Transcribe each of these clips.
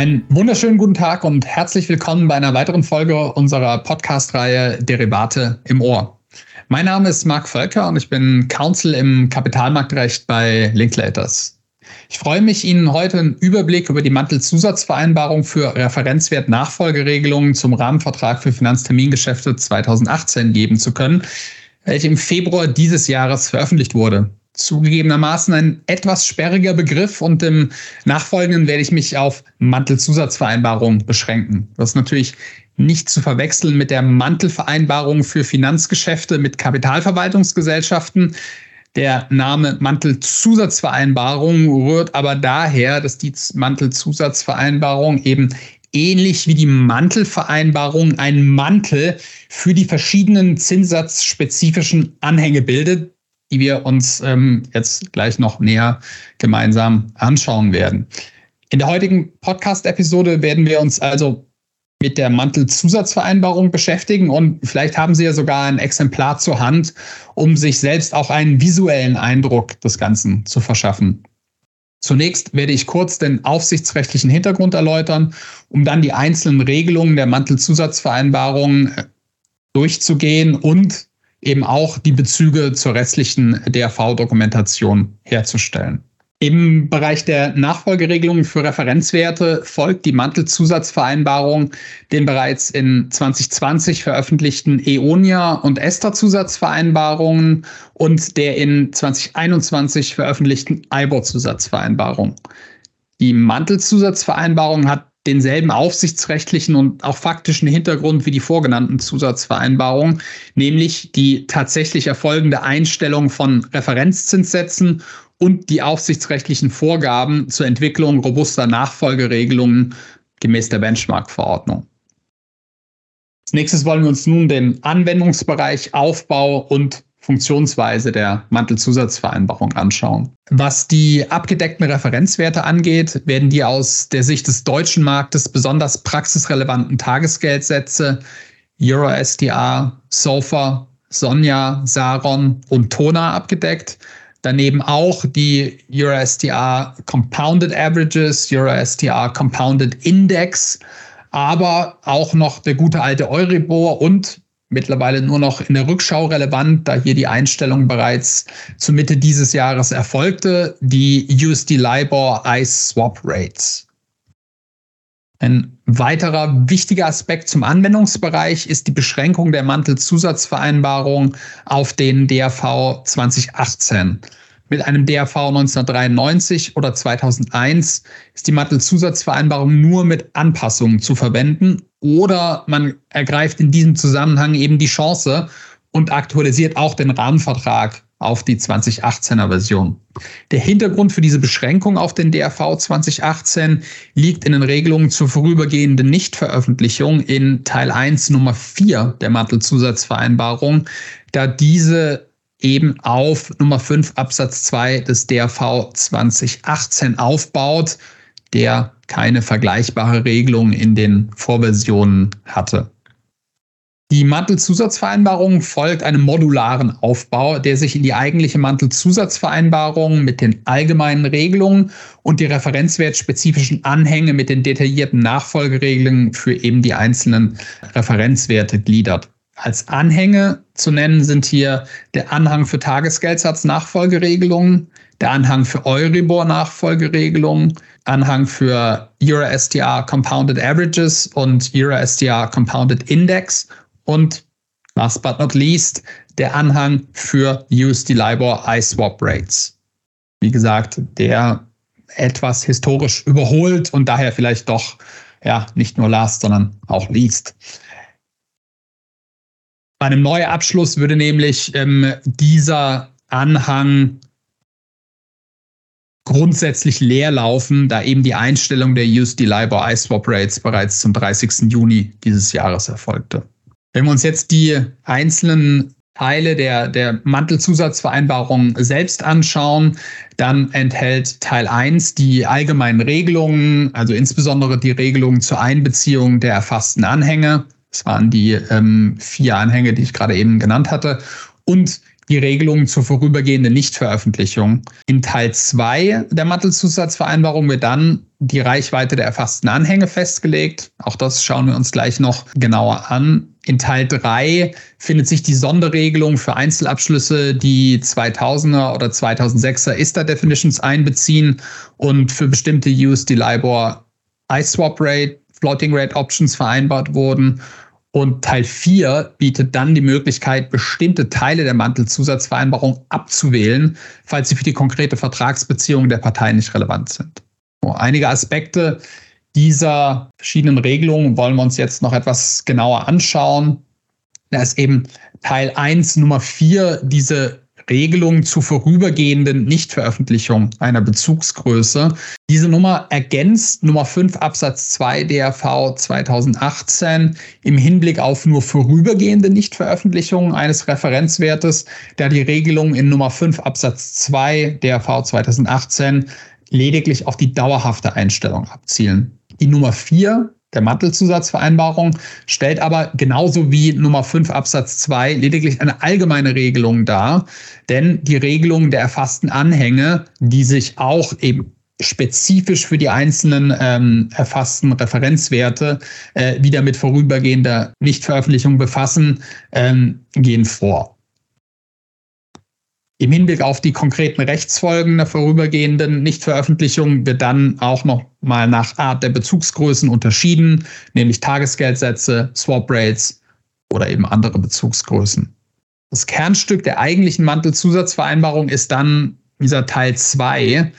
Einen wunderschönen guten Tag und herzlich willkommen bei einer weiteren Folge unserer Podcast-Reihe Derivate im Ohr. Mein Name ist Marc Völker und ich bin Counsel im Kapitalmarktrecht bei Linklaters. Ich freue mich, Ihnen heute einen Überblick über die Mantelzusatzvereinbarung für Referenzwert-Nachfolgeregelungen zum Rahmenvertrag für Finanztermingeschäfte 2018 geben zu können, welche im Februar dieses Jahres veröffentlicht wurde zugegebenermaßen ein etwas sperriger Begriff und im Nachfolgenden werde ich mich auf Mantelzusatzvereinbarungen beschränken. Das ist natürlich nicht zu verwechseln mit der Mantelvereinbarung für Finanzgeschäfte mit Kapitalverwaltungsgesellschaften. Der Name Mantelzusatzvereinbarung rührt aber daher, dass die Mantelzusatzvereinbarung eben ähnlich wie die Mantelvereinbarung einen Mantel für die verschiedenen zinssatzspezifischen Anhänge bildet, die wir uns ähm, jetzt gleich noch näher gemeinsam anschauen werden. In der heutigen Podcast-Episode werden wir uns also mit der Mantelzusatzvereinbarung beschäftigen und vielleicht haben Sie ja sogar ein Exemplar zur Hand, um sich selbst auch einen visuellen Eindruck des Ganzen zu verschaffen. Zunächst werde ich kurz den aufsichtsrechtlichen Hintergrund erläutern, um dann die einzelnen Regelungen der Mantelzusatzvereinbarung durchzugehen und eben auch die Bezüge zur restlichen DRV-Dokumentation herzustellen. Im Bereich der Nachfolgeregelungen für Referenzwerte folgt die Mantelzusatzvereinbarung den bereits in 2020 veröffentlichten EONIA und ESTA-Zusatzvereinbarungen und der in 2021 veröffentlichten IBOR-Zusatzvereinbarung. Die Mantelzusatzvereinbarung hat denselben aufsichtsrechtlichen und auch faktischen Hintergrund wie die vorgenannten Zusatzvereinbarungen, nämlich die tatsächlich erfolgende Einstellung von Referenzzinssätzen und die aufsichtsrechtlichen Vorgaben zur Entwicklung robuster Nachfolgeregelungen gemäß der Benchmark-Verordnung. Als nächstes wollen wir uns nun den Anwendungsbereich, Aufbau und Funktionsweise der Mantelzusatzvereinbarung anschauen. Was die abgedeckten Referenzwerte angeht, werden die aus der Sicht des deutschen Marktes besonders praxisrelevanten Tagesgeldsätze Euro SDR, SOFA, Sonja, Saron und Tona abgedeckt. Daneben auch die Euro SDR Compounded Averages, Euro SDR Compounded Index, aber auch noch der gute alte Euribor und mittlerweile nur noch in der Rückschau relevant, da hier die Einstellung bereits zur Mitte dieses Jahres erfolgte, die USD LIBOR ICE Swap Rates. Ein weiterer wichtiger Aspekt zum Anwendungsbereich ist die Beschränkung der Mantelzusatzvereinbarung auf den DAV 2018. Mit einem DAV 1993 oder 2001 ist die Mantelzusatzvereinbarung nur mit Anpassungen zu verwenden oder man ergreift in diesem Zusammenhang eben die Chance und aktualisiert auch den Rahmenvertrag auf die 2018er Version. Der Hintergrund für diese Beschränkung auf den DRV 2018 liegt in den Regelungen zur vorübergehenden Nichtveröffentlichung in Teil 1 Nummer 4 der Mantelzusatzvereinbarung, da diese eben auf Nummer 5 Absatz 2 des DRV 2018 aufbaut, der keine vergleichbare Regelung in den Vorversionen hatte. Die Mantelzusatzvereinbarung folgt einem modularen Aufbau, der sich in die eigentliche Mantelzusatzvereinbarung mit den allgemeinen Regelungen und die referenzwertspezifischen Anhänge mit den detaillierten Nachfolgeregelungen für eben die einzelnen Referenzwerte gliedert. Als Anhänge zu nennen sind hier der Anhang für Tagesgeldsatz-Nachfolgeregelungen, der Anhang für Euribor-Nachfolgeregelungen, Anhang für Euro-STR Compounded Averages und Euro-STR Compounded Index und last but not least der Anhang für USD LIBOR iSwap Rates. Wie gesagt, der etwas historisch überholt und daher vielleicht doch ja nicht nur last, sondern auch least. Bei einem Neuabschluss würde nämlich ähm, dieser Anhang grundsätzlich leer laufen, da eben die Einstellung der USD LIBOR iSwap Rates bereits zum 30. Juni dieses Jahres erfolgte. Wenn wir uns jetzt die einzelnen Teile der, der Mantelzusatzvereinbarung selbst anschauen, dann enthält Teil 1 die allgemeinen Regelungen, also insbesondere die Regelungen zur Einbeziehung der erfassten Anhänge. Das waren die ähm, vier Anhänge, die ich gerade eben genannt hatte. Und die Regelungen zur vorübergehenden Nichtveröffentlichung. In Teil 2 der Mantelzusatzvereinbarung wird dann die Reichweite der erfassten Anhänge festgelegt. Auch das schauen wir uns gleich noch genauer an. In Teil 3 findet sich die Sonderregelung für Einzelabschlüsse, die 2000er oder 2006er ISTA Definitions einbeziehen und für bestimmte USD LIBOR iSwap Rate, Floating Rate Options vereinbart wurden. Und Teil 4 bietet dann die Möglichkeit, bestimmte Teile der Mantelzusatzvereinbarung abzuwählen, falls sie für die konkrete Vertragsbeziehung der Parteien nicht relevant sind. Einige Aspekte dieser verschiedenen Regelungen wollen wir uns jetzt noch etwas genauer anschauen. Da ist eben Teil 1 Nummer 4 diese Regelung zur vorübergehenden Nichtveröffentlichung einer Bezugsgröße. Diese Nummer ergänzt Nummer 5 Absatz 2 DRV 2018 im Hinblick auf nur vorübergehende Nichtveröffentlichung eines Referenzwertes, da die Regelung in Nummer 5 Absatz 2 DRV 2018 lediglich auf die dauerhafte Einstellung abzielen. Die Nummer 4 der Mantelzusatzvereinbarung stellt aber genauso wie Nummer 5 Absatz 2 lediglich eine allgemeine Regelung dar, denn die Regelungen der erfassten Anhänge, die sich auch eben spezifisch für die einzelnen ähm, erfassten Referenzwerte äh, wieder mit vorübergehender Nichtveröffentlichung befassen, ähm, gehen vor. Im Hinblick auf die konkreten Rechtsfolgen der vorübergehenden Nichtveröffentlichung wird dann auch noch mal nach Art der Bezugsgrößen unterschieden, nämlich Tagesgeldsätze, Swap Rates oder eben andere Bezugsgrößen. Das Kernstück der eigentlichen Mantelzusatzvereinbarung ist dann dieser Teil 2,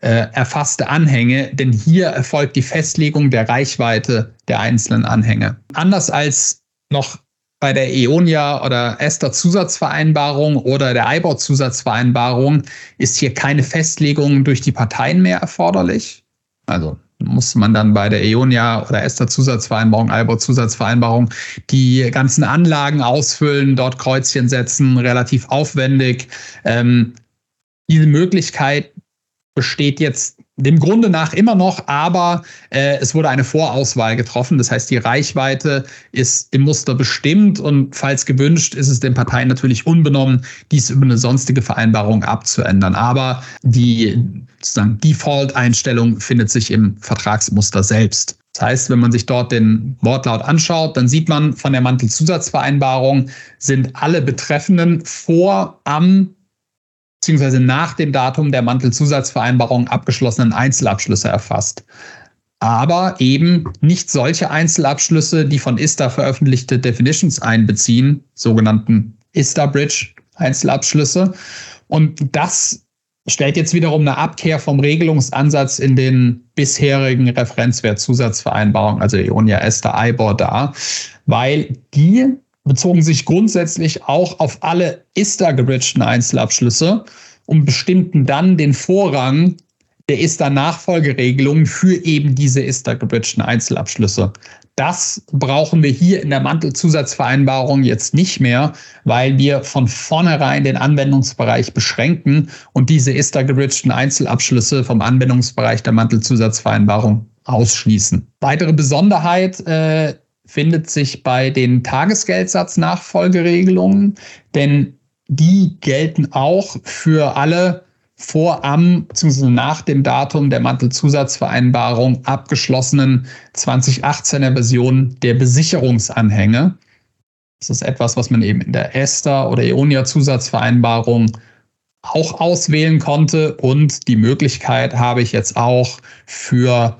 äh, erfasste Anhänge, denn hier erfolgt die Festlegung der Reichweite der einzelnen Anhänge. Anders als noch bei der EONIA oder Esther Zusatzvereinbarung oder der IBOR Zusatzvereinbarung ist hier keine Festlegung durch die Parteien mehr erforderlich. Also muss man dann bei der EONIA oder Esther Zusatzvereinbarung, IBOR Zusatzvereinbarung die ganzen Anlagen ausfüllen, dort Kreuzchen setzen, relativ aufwendig. Ähm, diese Möglichkeit besteht jetzt dem Grunde nach immer noch, aber äh, es wurde eine Vorauswahl getroffen. Das heißt, die Reichweite ist im Muster bestimmt und falls gewünscht, ist es den Parteien natürlich unbenommen, dies über eine sonstige Vereinbarung abzuändern. Aber die sozusagen Default-Einstellung findet sich im Vertragsmuster selbst. Das heißt, wenn man sich dort den Wortlaut anschaut, dann sieht man von der Mantelzusatzvereinbarung sind alle Betreffenden vor, am beziehungsweise nach dem Datum der Mantelzusatzvereinbarung abgeschlossenen Einzelabschlüsse erfasst. Aber eben nicht solche Einzelabschlüsse, die von ISTA veröffentlichte Definitions einbeziehen, sogenannten ISTA Bridge Einzelabschlüsse. Und das stellt jetzt wiederum eine Abkehr vom Regelungsansatz in den bisherigen Referenzwertzusatzvereinbarungen, also Ionia Esther IBOR dar, weil die bezogen sich grundsätzlich auch auf alle ISTA-gebridgten Einzelabschlüsse und bestimmten dann den Vorrang der ISTA-Nachfolgeregelung für eben diese ISTA-gebridgten Einzelabschlüsse. Das brauchen wir hier in der Mantelzusatzvereinbarung jetzt nicht mehr, weil wir von vornherein den Anwendungsbereich beschränken und diese ISTA-gebridgten Einzelabschlüsse vom Anwendungsbereich der Mantelzusatzvereinbarung ausschließen. Weitere Besonderheit äh, findet sich bei den Tagesgeldsatznachfolgeregelungen, denn die gelten auch für alle vor am bzw. nach dem Datum der Mantelzusatzvereinbarung abgeschlossenen 2018er Version der Besicherungsanhänge. Das ist etwas, was man eben in der Esther oder Ionia Zusatzvereinbarung auch auswählen konnte und die Möglichkeit habe ich jetzt auch für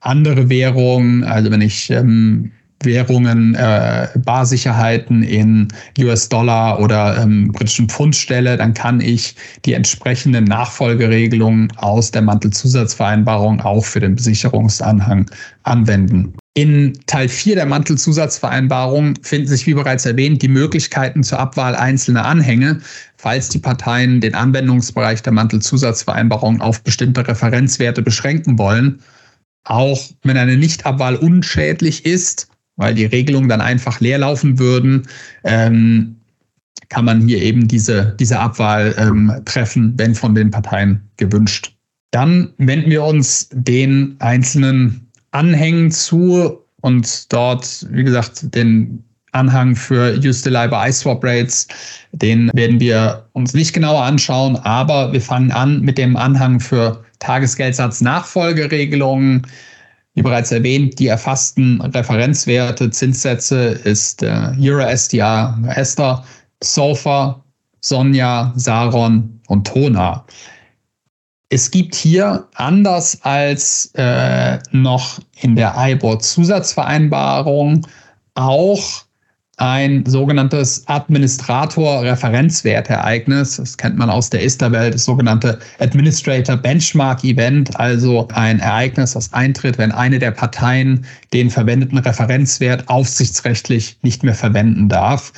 andere Währungen, also wenn ich ähm, Währungen, äh, Barsicherheiten in US-Dollar oder ähm, britischen Pfund stelle, dann kann ich die entsprechenden Nachfolgeregelungen aus der Mantelzusatzvereinbarung auch für den Besicherungsanhang anwenden. In Teil 4 der Mantelzusatzvereinbarung finden sich, wie bereits erwähnt, die Möglichkeiten zur Abwahl einzelner Anhänge, falls die Parteien den Anwendungsbereich der Mantelzusatzvereinbarung auf bestimmte Referenzwerte beschränken wollen. Auch wenn eine Nichtabwahl unschädlich ist, weil die Regelungen dann einfach leer laufen würden, ähm, kann man hier eben diese, diese Abwahl ähm, treffen, wenn von den Parteien gewünscht. Dann wenden wir uns den einzelnen Anhängen zu und dort, wie gesagt, den Anhang für Use the LIBOR iSwap Rates. Den werden wir uns nicht genauer anschauen, aber wir fangen an mit dem Anhang für Tagesgeldsatz-Nachfolgeregelungen. Wie bereits erwähnt, die erfassten Referenzwerte, Zinssätze ist äh, Euro SDR, Esther, Sofa, Sonja, Saron und Tona. Es gibt hier, anders als äh, noch in der IBOR-Zusatzvereinbarung, auch ein sogenanntes Administrator-Referenzwertereignis. Das kennt man aus der ISTA-Welt, das sogenannte Administrator Benchmark Event, also ein Ereignis, das eintritt, wenn eine der Parteien den verwendeten Referenzwert aufsichtsrechtlich nicht mehr verwenden darf.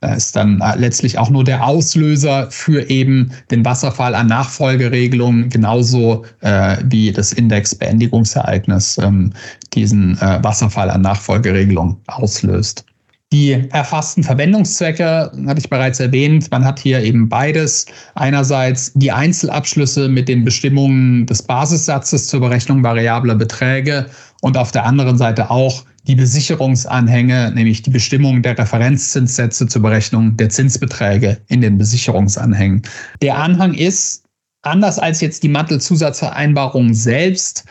Da ist dann letztlich auch nur der Auslöser für eben den Wasserfall an Nachfolgeregelungen, genauso äh, wie das Indexbeendigungsereignis ähm, diesen äh, Wasserfall an Nachfolgeregelungen auslöst. Die erfassten Verwendungszwecke hatte ich bereits erwähnt. Man hat hier eben beides. Einerseits die Einzelabschlüsse mit den Bestimmungen des Basissatzes zur Berechnung variabler Beträge und auf der anderen Seite auch die Besicherungsanhänge, nämlich die Bestimmung der Referenzzinssätze zur Berechnung der Zinsbeträge in den Besicherungsanhängen. Der Anhang ist, anders als jetzt die Mantelzusatzvereinbarung selbst,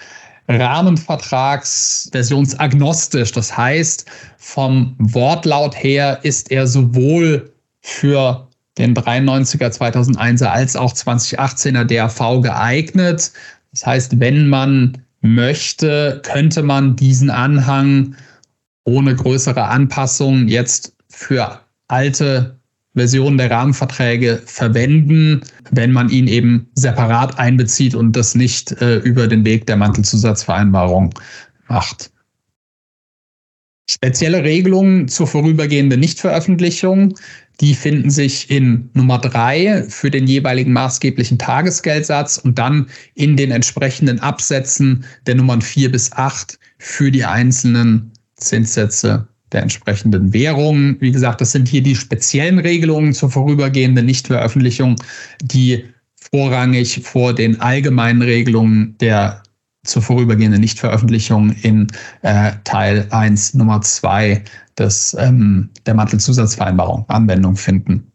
Rahmenvertragsversionsagnostisch. Das heißt, vom Wortlaut her ist er sowohl für den 93er 2001er als auch 2018er DRV geeignet. Das heißt, wenn man möchte, könnte man diesen Anhang ohne größere Anpassungen jetzt für alte Versionen der Rahmenverträge verwenden, wenn man ihn eben separat einbezieht und das nicht äh, über den Weg der Mantelzusatzvereinbarung macht. Spezielle Regelungen zur vorübergehenden Nichtveröffentlichung, die finden sich in Nummer drei für den jeweiligen maßgeblichen Tagesgeldsatz und dann in den entsprechenden Absätzen der Nummern vier bis acht für die einzelnen Zinssätze der entsprechenden Währung. Wie gesagt, das sind hier die speziellen Regelungen zur vorübergehenden Nichtveröffentlichung, die vorrangig vor den allgemeinen Regelungen der zur vorübergehenden Nichtveröffentlichung in äh, Teil 1 Nummer 2 des, ähm, der Mantelzusatzvereinbarung Anwendung finden.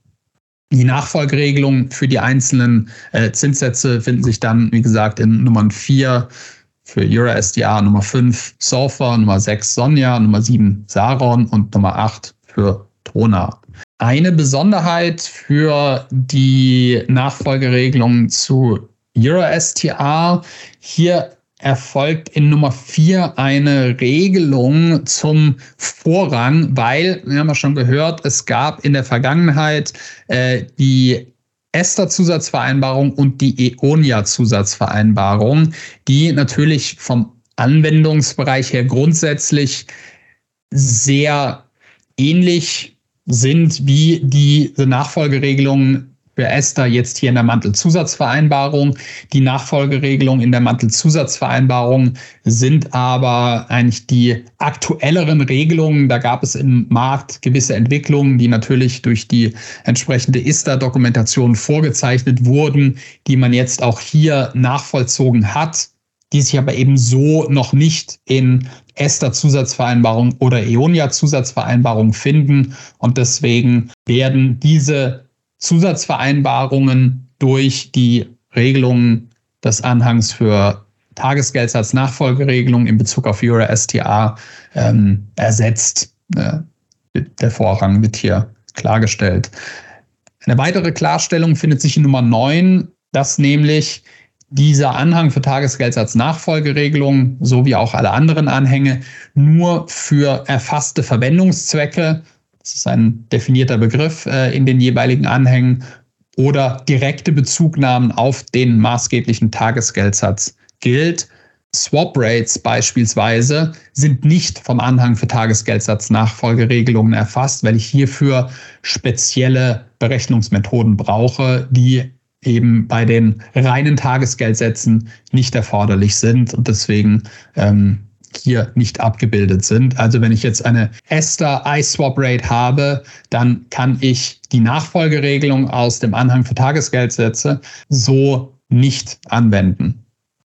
Die Nachfolgeregelungen für die einzelnen äh, Zinssätze finden sich dann, wie gesagt, in Nummern 4 für EuroSDR Nummer 5 Sulfur, Nummer 6 Sonja, Nummer 7 Saron und Nummer 8 für Trona. Eine Besonderheit für die Nachfolgeregelung zu EuroSTR. Hier erfolgt in Nummer 4 eine Regelung zum Vorrang, weil, wir haben ja schon gehört, es gab in der Vergangenheit äh, die Ester-Zusatzvereinbarung und die Eonia-Zusatzvereinbarung, die natürlich vom Anwendungsbereich her grundsätzlich sehr ähnlich sind wie diese Nachfolgeregelungen für Esther jetzt hier in der Mantelzusatzvereinbarung. Die Nachfolgeregelungen in der Mantelzusatzvereinbarung sind aber eigentlich die aktuelleren Regelungen. Da gab es im Markt gewisse Entwicklungen, die natürlich durch die entsprechende ISTA-Dokumentation vorgezeichnet wurden, die man jetzt auch hier nachvollzogen hat, die sich aber eben so noch nicht in Esther-Zusatzvereinbarung oder Eonia-Zusatzvereinbarung finden. Und deswegen werden diese Zusatzvereinbarungen durch die Regelungen des Anhangs für TagesgeldsatzNachfolgeregelung in Bezug auf Euro STA ähm, ersetzt. Äh, der Vorrang wird hier klargestellt. Eine weitere Klarstellung findet sich in Nummer 9, dass nämlich dieser Anhang für TagesgeldsatzNachfolgeregelung sowie auch alle anderen Anhänge nur für erfasste Verwendungszwecke das ist ein definierter Begriff äh, in den jeweiligen Anhängen, oder direkte Bezugnahmen auf den maßgeblichen Tagesgeldsatz gilt. Swap Rates beispielsweise sind nicht vom Anhang für Tagesgeldsatz-Nachfolgeregelungen erfasst, weil ich hierfür spezielle Berechnungsmethoden brauche, die eben bei den reinen Tagesgeldsätzen nicht erforderlich sind. Und deswegen ähm, hier nicht abgebildet sind. Also wenn ich jetzt eine Ester iSwap Rate habe, dann kann ich die Nachfolgeregelung aus dem Anhang für Tagesgeldsätze so nicht anwenden.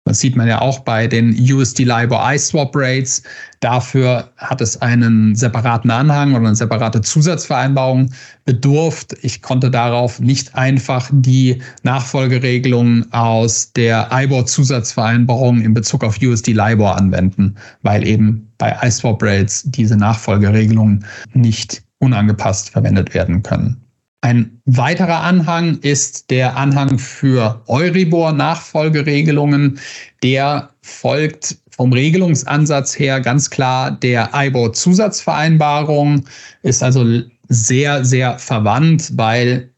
Das sieht man ja auch bei den USD LIBOR iSwap Rates. Dafür hat es einen separaten Anhang oder eine separate Zusatzvereinbarung bedurft. Ich konnte darauf nicht einfach die Nachfolgeregelung aus der IBOR Zusatzvereinbarung in Bezug auf USD LIBOR anwenden, weil eben bei iSwap Rates diese Nachfolgeregelungen nicht unangepasst verwendet werden können. Ein weiterer Anhang ist der Anhang für Euribor-Nachfolgeregelungen. Der folgt vom Regelungsansatz her ganz klar der IBOR-Zusatzvereinbarung, ist also sehr, sehr verwandt, weil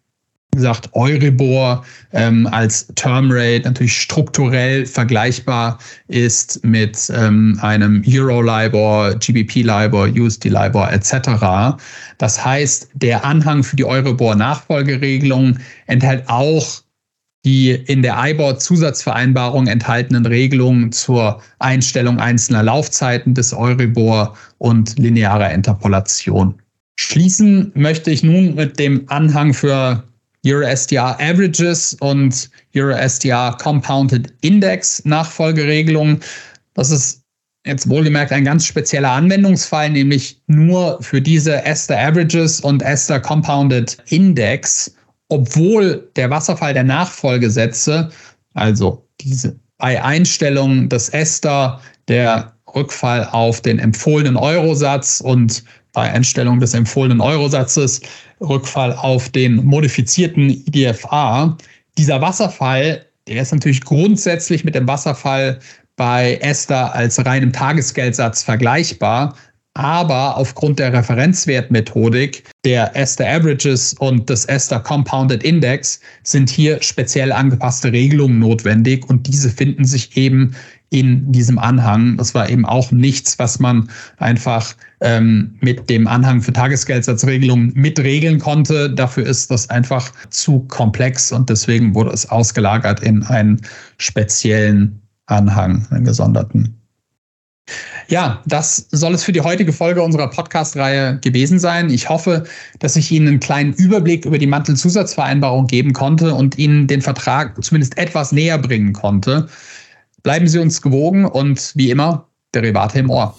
gesagt, Euribor ähm, als Termrate natürlich strukturell vergleichbar ist mit ähm, einem Euro-LIBOR, GBP-LIBOR, USD-LIBOR etc. Das heißt, der Anhang für die Euribor-Nachfolgeregelung enthält auch die in der IBOR-Zusatzvereinbarung enthaltenen Regelungen zur Einstellung einzelner Laufzeiten des Euribor und linearer Interpolation. Schließen möchte ich nun mit dem Anhang für EuroSDR Averages und EuroSDR Compounded Index Nachfolgeregelung. Das ist jetzt wohlgemerkt ein ganz spezieller Anwendungsfall, nämlich nur für diese Ester Averages und Ester Compounded Index, obwohl der Wasserfall der Nachfolgesätze, also diese bei Einstellung des Ester, der Rückfall auf den empfohlenen Eurosatz und bei Einstellung des empfohlenen Eurosatzes Rückfall auf den modifizierten IDFA. Dieser Wasserfall, der ist natürlich grundsätzlich mit dem Wasserfall bei Esther als reinem Tagesgeldsatz vergleichbar, aber aufgrund der Referenzwertmethodik der Esther Averages und des Esther Compounded Index sind hier speziell angepasste Regelungen notwendig und diese finden sich eben in diesem Anhang. Das war eben auch nichts, was man einfach ähm, mit dem Anhang für Tagesgeldsatzregelungen mitregeln konnte. Dafür ist das einfach zu komplex und deswegen wurde es ausgelagert in einen speziellen Anhang, einen gesonderten. Ja, das soll es für die heutige Folge unserer Podcast-Reihe gewesen sein. Ich hoffe, dass ich Ihnen einen kleinen Überblick über die Mantelzusatzvereinbarung geben konnte und Ihnen den Vertrag zumindest etwas näher bringen konnte. Bleiben Sie uns gewogen und wie immer, Derivate im Ohr.